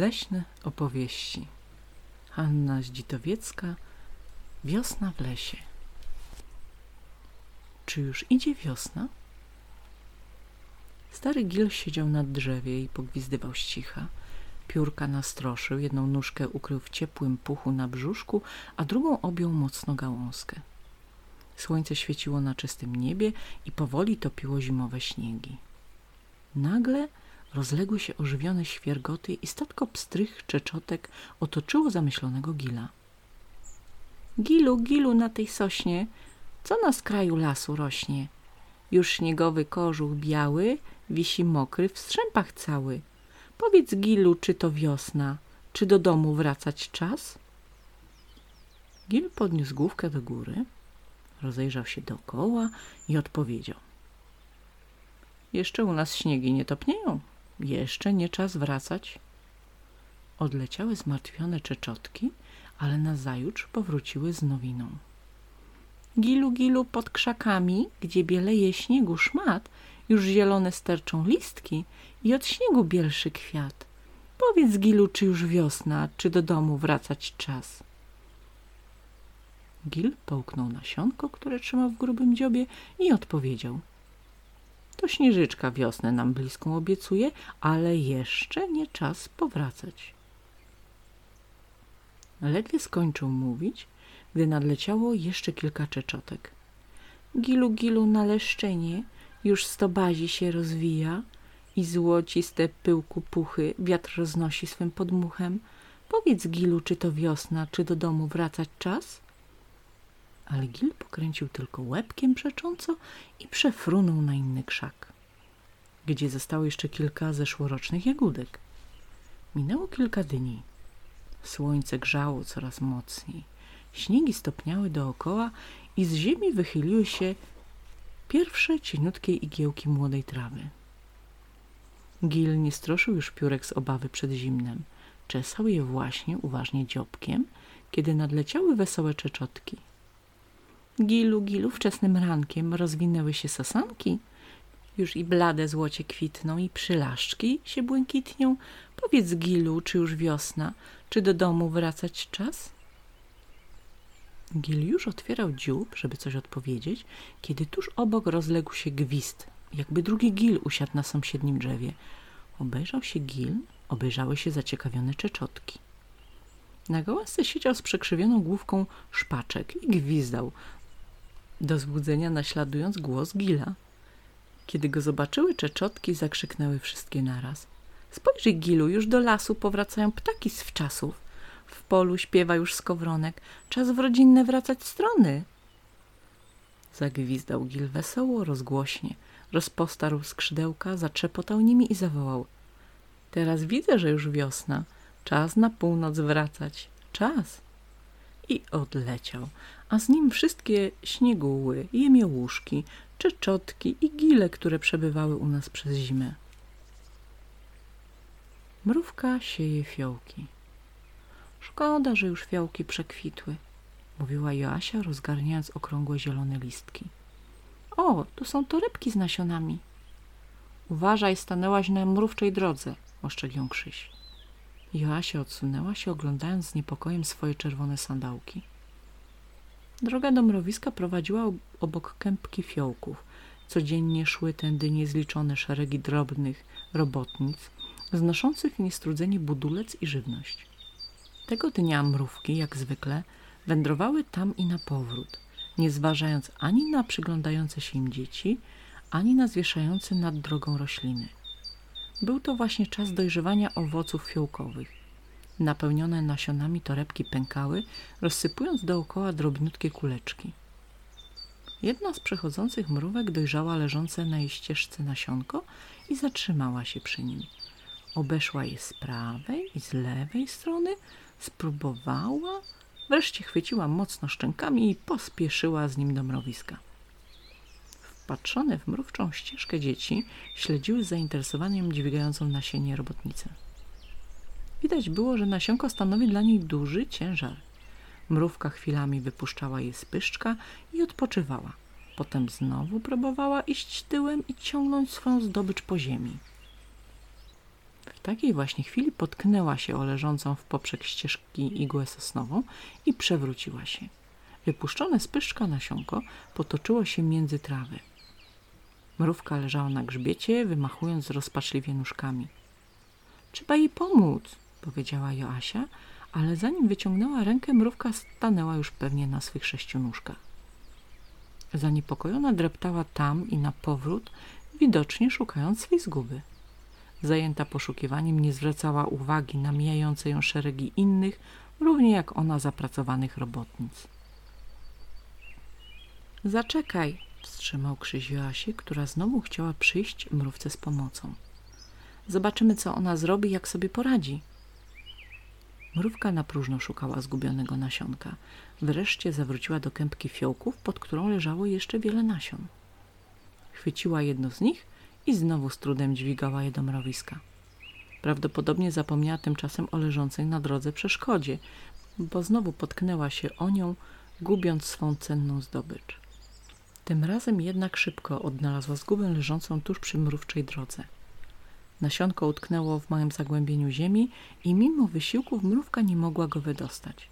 Leśne opowieści. Hanna Zdzitowiecka. Wiosna w lesie. Czy już idzie wiosna? Stary Gil siedział na drzewie i pogwizdywał z cicha. Piórka nastroszył, jedną nóżkę ukrył w ciepłym puchu na brzuszku, a drugą objął mocno gałązkę. Słońce świeciło na czystym niebie i powoli topiło zimowe śniegi. Nagle rozległy się ożywione świergoty i statko pstrych czeczotek otoczyło zamyślonego Gila. Gilu, Gilu na tej sośnie, co na skraju lasu rośnie? Już śniegowy kożuch biały wisi mokry w strzępach cały. Powiedz Gilu, czy to wiosna, czy do domu wracać czas? Gil podniósł główkę do góry, rozejrzał się dookoła i odpowiedział. Jeszcze u nas śniegi nie topnieją. Jeszcze nie czas wracać. Odleciały zmartwione czeczotki, ale nazajutrz powróciły z nowiną. Gilu, gilu pod krzakami, gdzie bieleje śniegu szmat, już zielone sterczą listki i od śniegu bielszy kwiat. Powiedz, Gilu, czy już wiosna, czy do domu wracać czas. Gil połknął nasionko, które trzymał w grubym dziobie i odpowiedział. To śnieżyczka wiosnę nam bliską obiecuje, ale jeszcze nie czas powracać. Ledwie skończył mówić, gdy nadleciało jeszcze kilka czeczotek. Gilu, gilu na leszczenie, już sto bazi się rozwija i złociste pyłku puchy wiatr roznosi swym podmuchem. Powiedz, Gilu, czy to wiosna, czy do domu wracać czas? Ale Gil pokręcił tylko łebkiem przecząco i przefrunął na inny krzak, gdzie zostało jeszcze kilka zeszłorocznych jagódek. Minęło kilka dni. Słońce grzało coraz mocniej. Śniegi stopniały dookoła i z ziemi wychyliły się pierwsze cieniutkie igiełki młodej trawy. Gil nie stroszył już piórek z obawy przed zimnem. Czesał je właśnie uważnie dziobkiem, kiedy nadleciały wesołe czeczotki. Gilu, gilu, wczesnym rankiem rozwinęły się sasanki. Już i blade złocie kwitną i przylaszczki się błękitnią. Powiedz Gilu, czy już wiosna, czy do domu wracać czas? Gil już otwierał dziób, żeby coś odpowiedzieć, kiedy tuż obok rozległ się gwizd, jakby drugi Gil usiadł na sąsiednim drzewie. Obejrzał się Gil, obejrzały się zaciekawione czeczotki. Na gołęsce siedział z przekrzywioną główką szpaczek i gwizdał, do złudzenia naśladując głos Gila. Kiedy go zobaczyły czeczotki, zakrzyknęły wszystkie naraz. Spojrzyj, Gilu, już do lasu powracają ptaki z wczasów. W polu śpiewa już skowronek. Czas w rodzinne wracać strony. Zagwizdał Gil wesoło, rozgłośnie. Rozpostarł skrzydełka, zatrzepotał nimi i zawołał. Teraz widzę, że już wiosna. Czas na północ wracać. Czas. I odleciał, a z nim wszystkie śnieguły, jemiołuszki, czeczotki i gile, które przebywały u nas przez zimę. Mrówka sieje fiołki. Szkoda, że już fiołki przekwitły, mówiła Joasia, rozgarniając okrągłe zielone listki. O, tu są torebki z nasionami. Uważaj, stanęłaś na mrówczej drodze, ostrzegł ją Krzyś. Joasia odsunęła się, oglądając z niepokojem swoje czerwone sandałki. Droga do mrowiska prowadziła obok kępki fiołków. Codziennie szły tędy niezliczone szeregi drobnych robotnic, znoszących niestrudzenie budulec i żywność. Tego dnia mrówki, jak zwykle, wędrowały tam i na powrót, nie zważając ani na przyglądające się im dzieci, ani na zwieszające nad drogą rośliny. Był to właśnie czas dojrzewania owoców fiołkowych. Napełnione nasionami torebki pękały, rozsypując dookoła drobniutkie kuleczki. Jedna z przechodzących mrówek dojrzała leżące na jej ścieżce nasionko i zatrzymała się przy nim. Obeszła je z prawej i z lewej strony, spróbowała, wreszcie chwyciła mocno szczękami i pospieszyła z nim do mrowiska. Wpatrzone w mrówczą ścieżkę dzieci śledziły z zainteresowaniem dźwigającą nasienie robotnicę. Widać było, że nasionko stanowi dla niej duży ciężar. Mrówka chwilami wypuszczała je z pyszczka i odpoczywała. Potem znowu próbowała iść tyłem i ciągnąć swoją zdobycz po ziemi. W takiej właśnie chwili potknęła się o leżącą w poprzek ścieżki igłę sosnową i przewróciła się. Wypuszczone z pyszczka nasionko potoczyło się między trawy. Mrówka leżała na grzbiecie, wymachując rozpaczliwie nóżkami. Trzeba jej pomóc, powiedziała Joasia, ale zanim wyciągnęła rękę, mrówka stanęła już pewnie na swych sześciu nóżkach. Zaniepokojona dreptała tam i na powrót, widocznie szukając swej zguby. Zajęta poszukiwaniem nie zwracała uwagi na mijające ją szeregi innych, równie jak ona zapracowanych robotnic. Zaczekaj, wstrzymał Krzyś Joasi, która znowu chciała przyjść mrówce z pomocą. Zobaczymy, co ona zrobi, jak sobie poradzi. Mrówka na próżno szukała zgubionego nasionka. Wreszcie zawróciła do kępki fiołków, pod którą leżało jeszcze wiele nasion. Chwyciła jedno z nich i znowu z trudem dźwigała je do mrowiska. Prawdopodobnie zapomniała tymczasem o leżącej na drodze przeszkodzie, bo znowu potknęła się o nią, gubiąc swą cenną zdobycz. Tym razem jednak szybko odnalazła zgubę leżącą tuż przy mrówczej drodze. Nasionko utknęło w małym zagłębieniu ziemi i mimo wysiłków mrówka nie mogła go wydostać.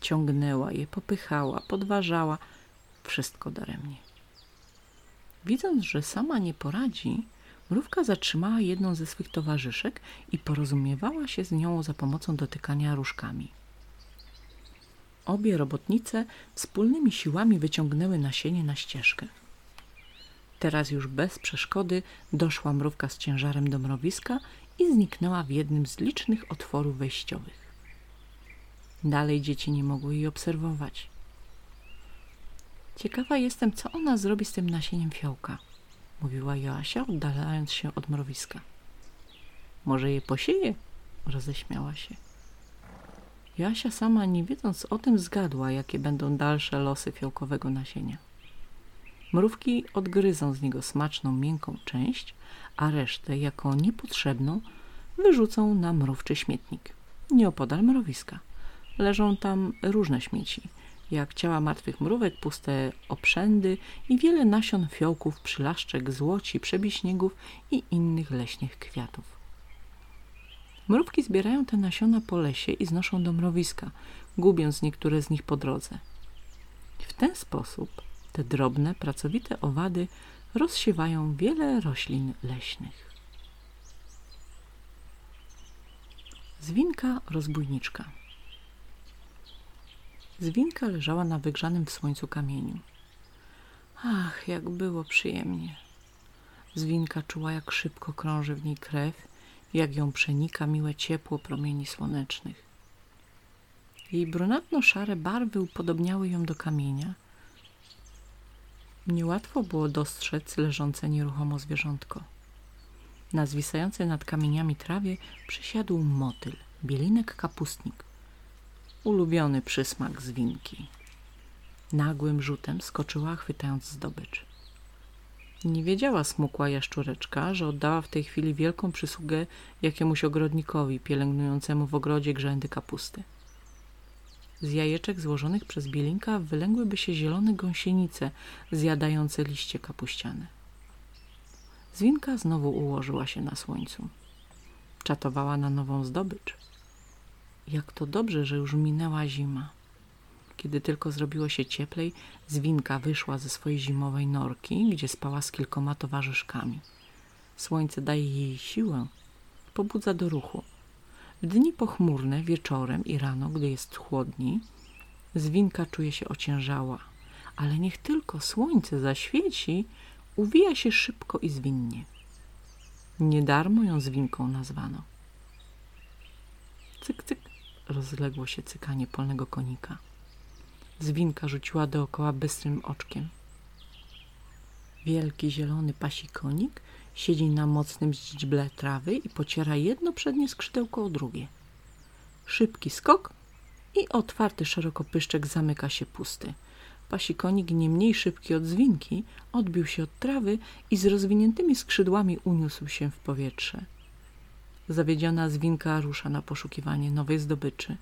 Ciągnęła je, popychała, podważała. Wszystko daremnie. Widząc, że sama nie poradzi, mrówka zatrzymała jedną ze swych towarzyszek i porozumiewała się z nią za pomocą dotykania różkami. Obie robotnice wspólnymi siłami wyciągnęły nasienie na ścieżkę. Teraz już bez przeszkody doszła mrówka z ciężarem do mrowiska i zniknęła w jednym z licznych otworów wejściowych. Dalej dzieci nie mogły jej obserwować. Ciekawa jestem, co ona zrobi z tym nasieniem fiołka, mówiła Joasia, oddalając się od mrowiska. Może je posieje? roześmiała się. Joasia sama, nie wiedząc o tym, zgadła, jakie będą dalsze losy fiołkowego nasienia. Mrówki odgryzą z niego smaczną, miękką część, a resztę, jako niepotrzebną, wyrzucą na mrówczy śmietnik, nieopodal mrowiska. Leżą tam różne śmieci, jak ciała martwych mrówek, puste oprzędy i wiele nasion fiołków, przylaszczek, złoci, przebiśniegów i innych leśnych kwiatów. Mrówki zbierają te nasiona po lesie i znoszą do mrowiska, gubiąc niektóre z nich po drodze. W ten sposób te drobne, pracowite owady rozsiewają wiele roślin leśnych. Zwinka rozbójniczka Zwinka leżała na wygrzanym w słońcu kamieniu. Ach, jak było przyjemnie. Zwinka czuła, jak szybko krąży w niej krew, jak ją przenika miłe ciepło promieni słonecznych. Jej brunatno-szare barwy upodobniały ją do kamienia – Niełatwo było dostrzec leżące nieruchomo zwierzątko. Na zwisającej nad kamieniami trawie przysiadł motyl, bielinek kapustnik. Ulubiony przysmak zwinki. Nagłym rzutem skoczyła, chwytając zdobycz. Nie wiedziała smukła jaszczureczka, że oddała w tej chwili wielką przysługę jakiemuś ogrodnikowi pielęgnującemu w ogrodzie grzędy kapusty. Z jajeczek złożonych przez bielinka wylęgłyby się zielone gąsienice zjadające liście kapuściane. Zwinka znowu ułożyła się na słońcu. Czatowała na nową zdobycz. Jak to dobrze, że już minęła zima. Kiedy tylko zrobiło się cieplej, Zwinka wyszła ze swojej zimowej norki, gdzie spała z kilkoma towarzyszkami. Słońce daje jej siłę, pobudza do ruchu. W dni pochmurne, wieczorem i rano, gdy jest chłodniej, zwinka czuje się ociężała, ale niech tylko słońce zaświeci, uwija się szybko i zwinnie. Niedarmo ją zwinką nazwano. Cyk, cyk, rozległo się cykanie polnego konika. Zwinka rzuciła dookoła bystrym oczkiem. Wielki zielony pasi konik Siedzi na mocnym źdźble trawy i pociera jedno przednie skrzydełko o drugie. Szybki skok i otwarty szeroko pyszczek zamyka się pusty. Pasikonik, nie mniej szybki od zwinki, odbił się od trawy i z rozwiniętymi skrzydłami uniósł się w powietrze. Zawiedziona zwinka rusza na poszukiwanie nowej zdobyczy.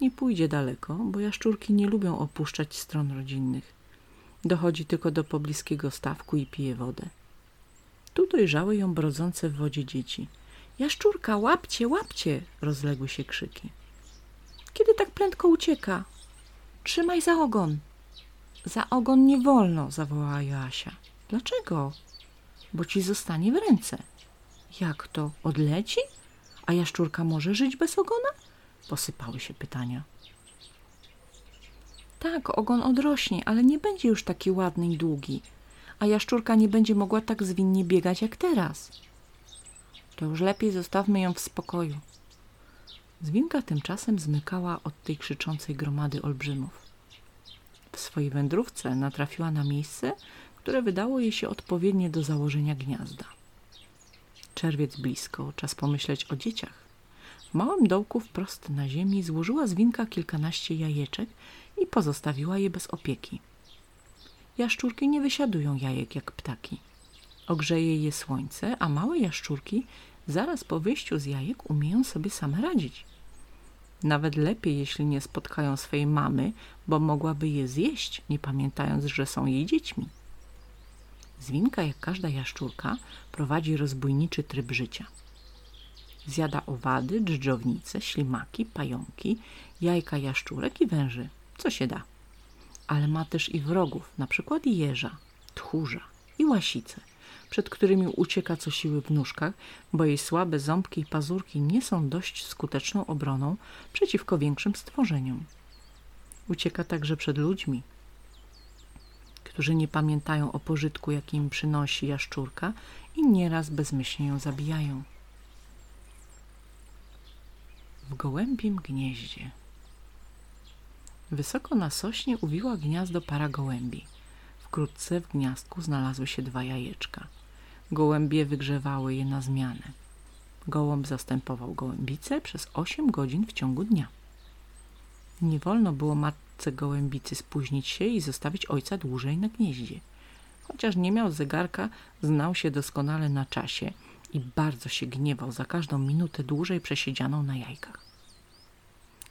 Nie pójdzie daleko, bo jaszczurki nie lubią opuszczać stron rodzinnych. Dochodzi tylko do pobliskiego stawku i pije wodę. Tu dojrzały ją brodzące w wodzie dzieci. Jaszczurka, łapcie, łapcie! rozległy się krzyki. Kiedy tak prędko ucieka? Trzymaj za ogon! Za ogon nie wolno, zawołała Joasia. Dlaczego? Bo ci zostanie w ręce. Jak to? Odleci? A jaszczurka może żyć bez ogona? Posypały się pytania. Tak, ogon odrośnie, ale nie będzie już taki ładny i długi, a jaszczurka nie będzie mogła tak zwinnie biegać jak teraz. To już lepiej zostawmy ją w spokoju. Zwinka tymczasem zmykała od tej krzyczącej gromady olbrzymów. W swojej wędrówce natrafiła na miejsce, które wydało jej się odpowiednie do założenia gniazda. Czerwiec blisko, czas pomyśleć o dzieciach. W małym dołku wprost na ziemi złożyła zwinka kilkanaście jajeczek i pozostawiła je bez opieki. Jaszczurki nie wysiadują jajek jak ptaki. Ogrzeje je słońce, a małe jaszczurki zaraz po wyjściu z jajek umieją sobie same radzić. Nawet lepiej, jeśli nie spotkają swej mamy, bo mogłaby je zjeść, nie pamiętając, że są jej dziećmi. Zwinka, jak każda jaszczurka, prowadzi rozbójniczy tryb życia. Zjada owady, dżdżownice, ślimaki, pająki, jajka jaszczurek i węży, co się da. Ale ma też i wrogów, na przykład jeża, tchórza i łasice, przed którymi ucieka co siły w nóżkach, bo jej słabe ząbki i pazurki nie są dość skuteczną obroną przeciwko większym stworzeniom. Ucieka także przed ludźmi, którzy nie pamiętają o pożytku, jaki im przynosi jaszczurka i nieraz bezmyślnie ją zabijają. W gołębim gnieździe Wysoko na sośnie uwiła gniazdo para gołębi. Wkrótce w gniazdku znalazły się dwa jajeczka. Gołębie wygrzewały je na zmianę. Gołąb zastępował gołębice przez osiem godzin w ciągu dnia. Nie wolno było matce gołębicy spóźnić się i zostawić ojca dłużej na gnieździe. Chociaż nie miał zegarka, znał się doskonale na czasie i bardzo się gniewał za każdą minutę dłużej przesiedzianą na jajkach.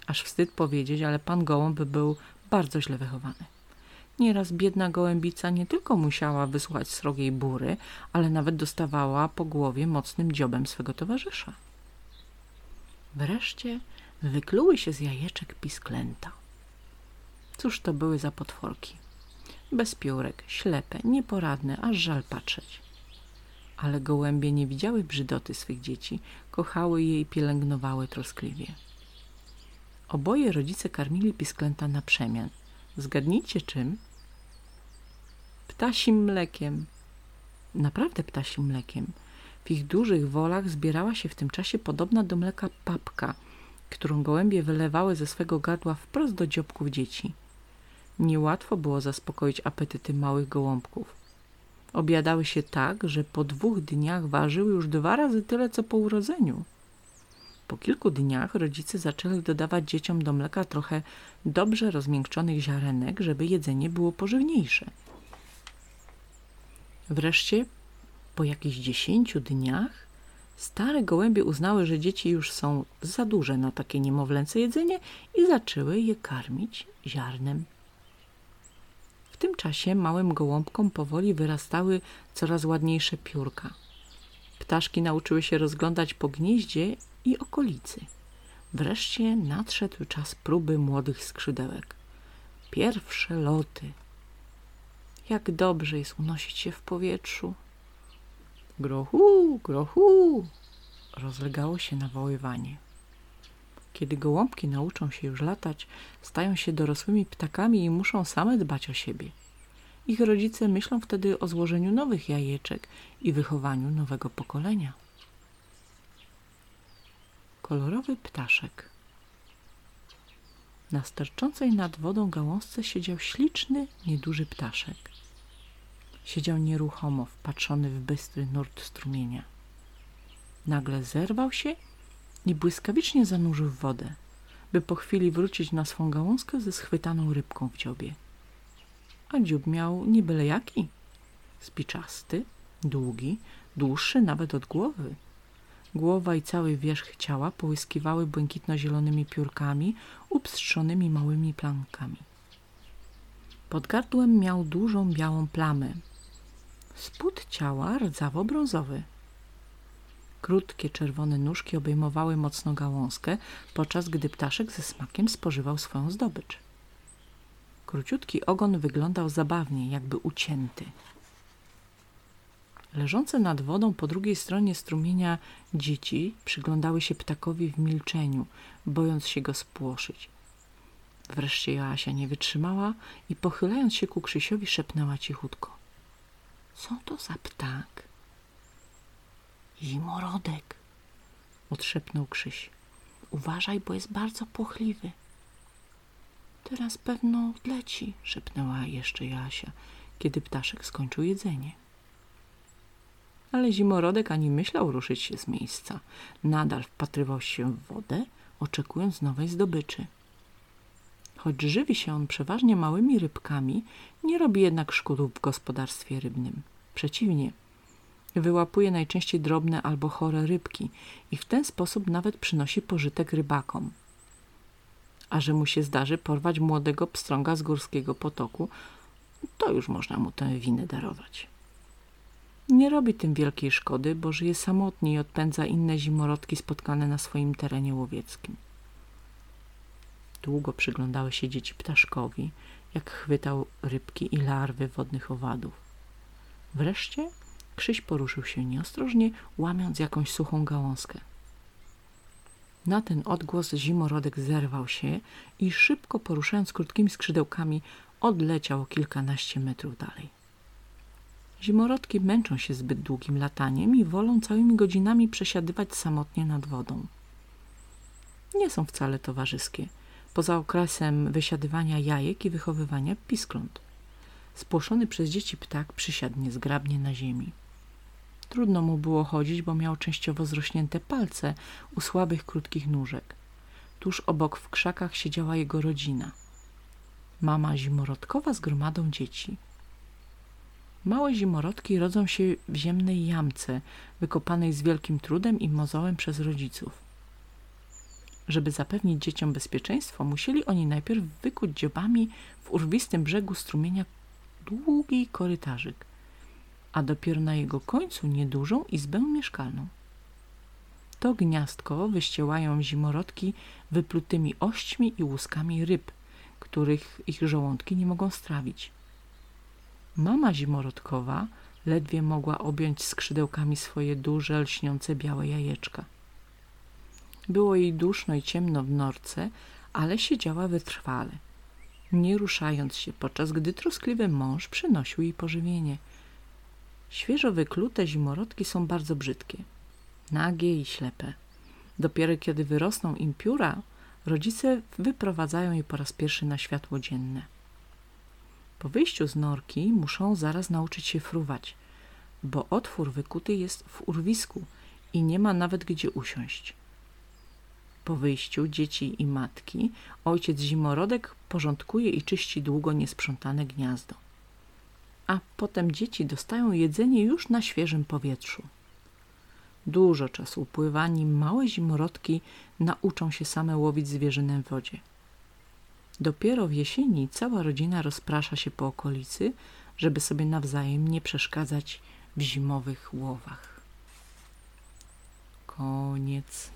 Aż wstyd powiedzieć, ale pan gołąb był bardzo źle wychowany. Nieraz biedna gołębica nie tylko musiała wysłuchać srogiej bury, ale nawet dostawała po głowie mocnym dziobem swego towarzysza. Wreszcie wykluły się z jajeczek pisklęta. Cóż to były za potworki? Bez piórek, ślepe, nieporadne, aż żal patrzeć. Ale gołębie nie widziały brzydoty swych dzieci, kochały je i pielęgnowały troskliwie. Oboje rodzice karmili pisklęta na przemian. Zgadnijcie czym? Ptasim mlekiem. Naprawdę ptasim mlekiem. W ich dużych wolach zbierała się w tym czasie podobna do mleka papka, którą gołębie wylewały ze swego gardła wprost do dziobków dzieci. Niełatwo było zaspokoić apetyty małych gołąbków. Obiadały się tak, że po dwóch dniach ważyły już dwa razy tyle, co po urodzeniu. Po kilku dniach rodzice zaczęli dodawać dzieciom do mleka trochę dobrze rozmiękczonych ziarenek, żeby jedzenie było pożywniejsze. Wreszcie, po jakichś dziesięciu dniach, stare gołębie uznały, że dzieci już są za duże na takie niemowlęce jedzenie i zaczęły je karmić ziarnem. W tym czasie małym gołąbkom powoli wyrastały coraz ładniejsze piórka. Ptaszki nauczyły się rozglądać po gnieździe i okolicy. Wreszcie nadszedł czas próby młodych skrzydełek. Pierwsze loty. Jak dobrze jest unosić się w powietrzu. Grochu, grochu! Rozlegało się nawoływanie. Kiedy gołąbki nauczą się już latać, stają się dorosłymi ptakami i muszą same dbać o siebie. Ich rodzice myślą wtedy o złożeniu nowych jajeczek i wychowaniu nowego pokolenia kolorowy ptaszek. Na sterczącej nad wodą gałązce siedział śliczny, nieduży ptaszek. Siedział nieruchomo, wpatrzony w bystry nurt strumienia. Nagle zerwał się i błyskawicznie zanurzył w wodę, by po chwili wrócić na swą gałązkę ze schwytaną rybką w dziobie. A dziób miał nie byle jaki. Spiczasty, długi, dłuższy nawet od głowy – Głowa i cały wierzch ciała połyskiwały błękitno-zielonymi piórkami upstrzonymi małymi plankami. Pod gardłem miał dużą białą plamę. Spód ciała rdzawo-brązowy. Krótkie czerwone nóżki obejmowały mocno gałązkę, podczas gdy ptaszek ze smakiem spożywał swoją zdobycz. Króciutki ogon wyglądał zabawnie, jakby ucięty. Leżące nad wodą po drugiej stronie strumienia dzieci przyglądały się ptakowi w milczeniu, bojąc się go spłoszyć. Wreszcie Joasia nie wytrzymała i pochylając się ku Krzysiowi szepnęła cichutko. Co to za ptak? Zimorodek, odszepnął Krzyś. Uważaj, bo jest bardzo płochliwy. Teraz pewno odleci, szepnęła jeszcze Jasia, kiedy ptaszek skończył jedzenie. Ale zimorodek ani myślał ruszyć się z miejsca. Nadal wpatrywał się w wodę, oczekując nowej zdobyczy. Choć żywi się on przeważnie małymi rybkami, nie robi jednak szkód w gospodarstwie rybnym. Przeciwnie, wyłapuje najczęściej drobne albo chore rybki i w ten sposób nawet przynosi pożytek rybakom. A że mu się zdarzy porwać młodego pstrąga z górskiego potoku, to już można mu tę winę darować. Nie robi tym wielkiej szkody, bo żyje samotnie i odpędza inne zimorodki spotkane na swoim terenie łowieckim. Długo przyglądały się dzieci ptaszkowi, jak chwytał rybki i larwy wodnych owadów. Wreszcie Krzyś poruszył się nieostrożnie, łamiąc jakąś suchą gałązkę. Na ten odgłos zimorodek zerwał się i szybko poruszając krótkimi skrzydełkami odleciał kilkanaście metrów dalej. Zimorodki męczą się zbyt długim lataniem i wolą całymi godzinami przesiadywać samotnie nad wodą. Nie są wcale towarzyskie, poza okresem wysiadywania jajek i wychowywania piskląt. Spłoszony przez dzieci ptak przysiadł niezgrabnie na ziemi. Trudno mu było chodzić, bo miał częściowo zrośnięte palce u słabych, krótkich nóżek. Tuż obok w krzakach siedziała jego rodzina. Mama zimorodkowa z gromadą dzieci. Małe zimorodki rodzą się w ziemnej jamce, wykopanej z wielkim trudem i mozołem przez rodziców. Żeby zapewnić dzieciom bezpieczeństwo, musieli oni najpierw wykuć dziobami w urwistym brzegu strumienia długi korytarzyk a dopiero na jego końcu niedużą izbę mieszkalną. To gniazdko wyściełają zimorodki wyplutymi ośćmi i łuskami ryb, których ich żołądki nie mogą strawić. Mama zimorodkowa ledwie mogła objąć skrzydełkami swoje duże, lśniące białe jajeczka. Było jej duszno i ciemno w norce, ale siedziała wytrwale, nie ruszając się, podczas gdy troskliwy mąż przynosił jej pożywienie – Świeżo wyklute zimorodki są bardzo brzydkie, nagie i ślepe. Dopiero kiedy wyrosną im pióra, rodzice wyprowadzają je po raz pierwszy na światło dzienne. Po wyjściu z norki muszą zaraz nauczyć się fruwać, bo otwór wykuty jest w urwisku i nie ma nawet gdzie usiąść. Po wyjściu dzieci i matki ojciec zimorodek porządkuje i czyści długo niesprzątane gniazdo a potem dzieci dostają jedzenie już na świeżym powietrzu. Dużo czasu upływa, nim małe zimorodki nauczą się same łowić zwierzynę w wodzie. Dopiero w jesieni cała rodzina rozprasza się po okolicy, żeby sobie nawzajem nie przeszkadzać w zimowych łowach. Koniec.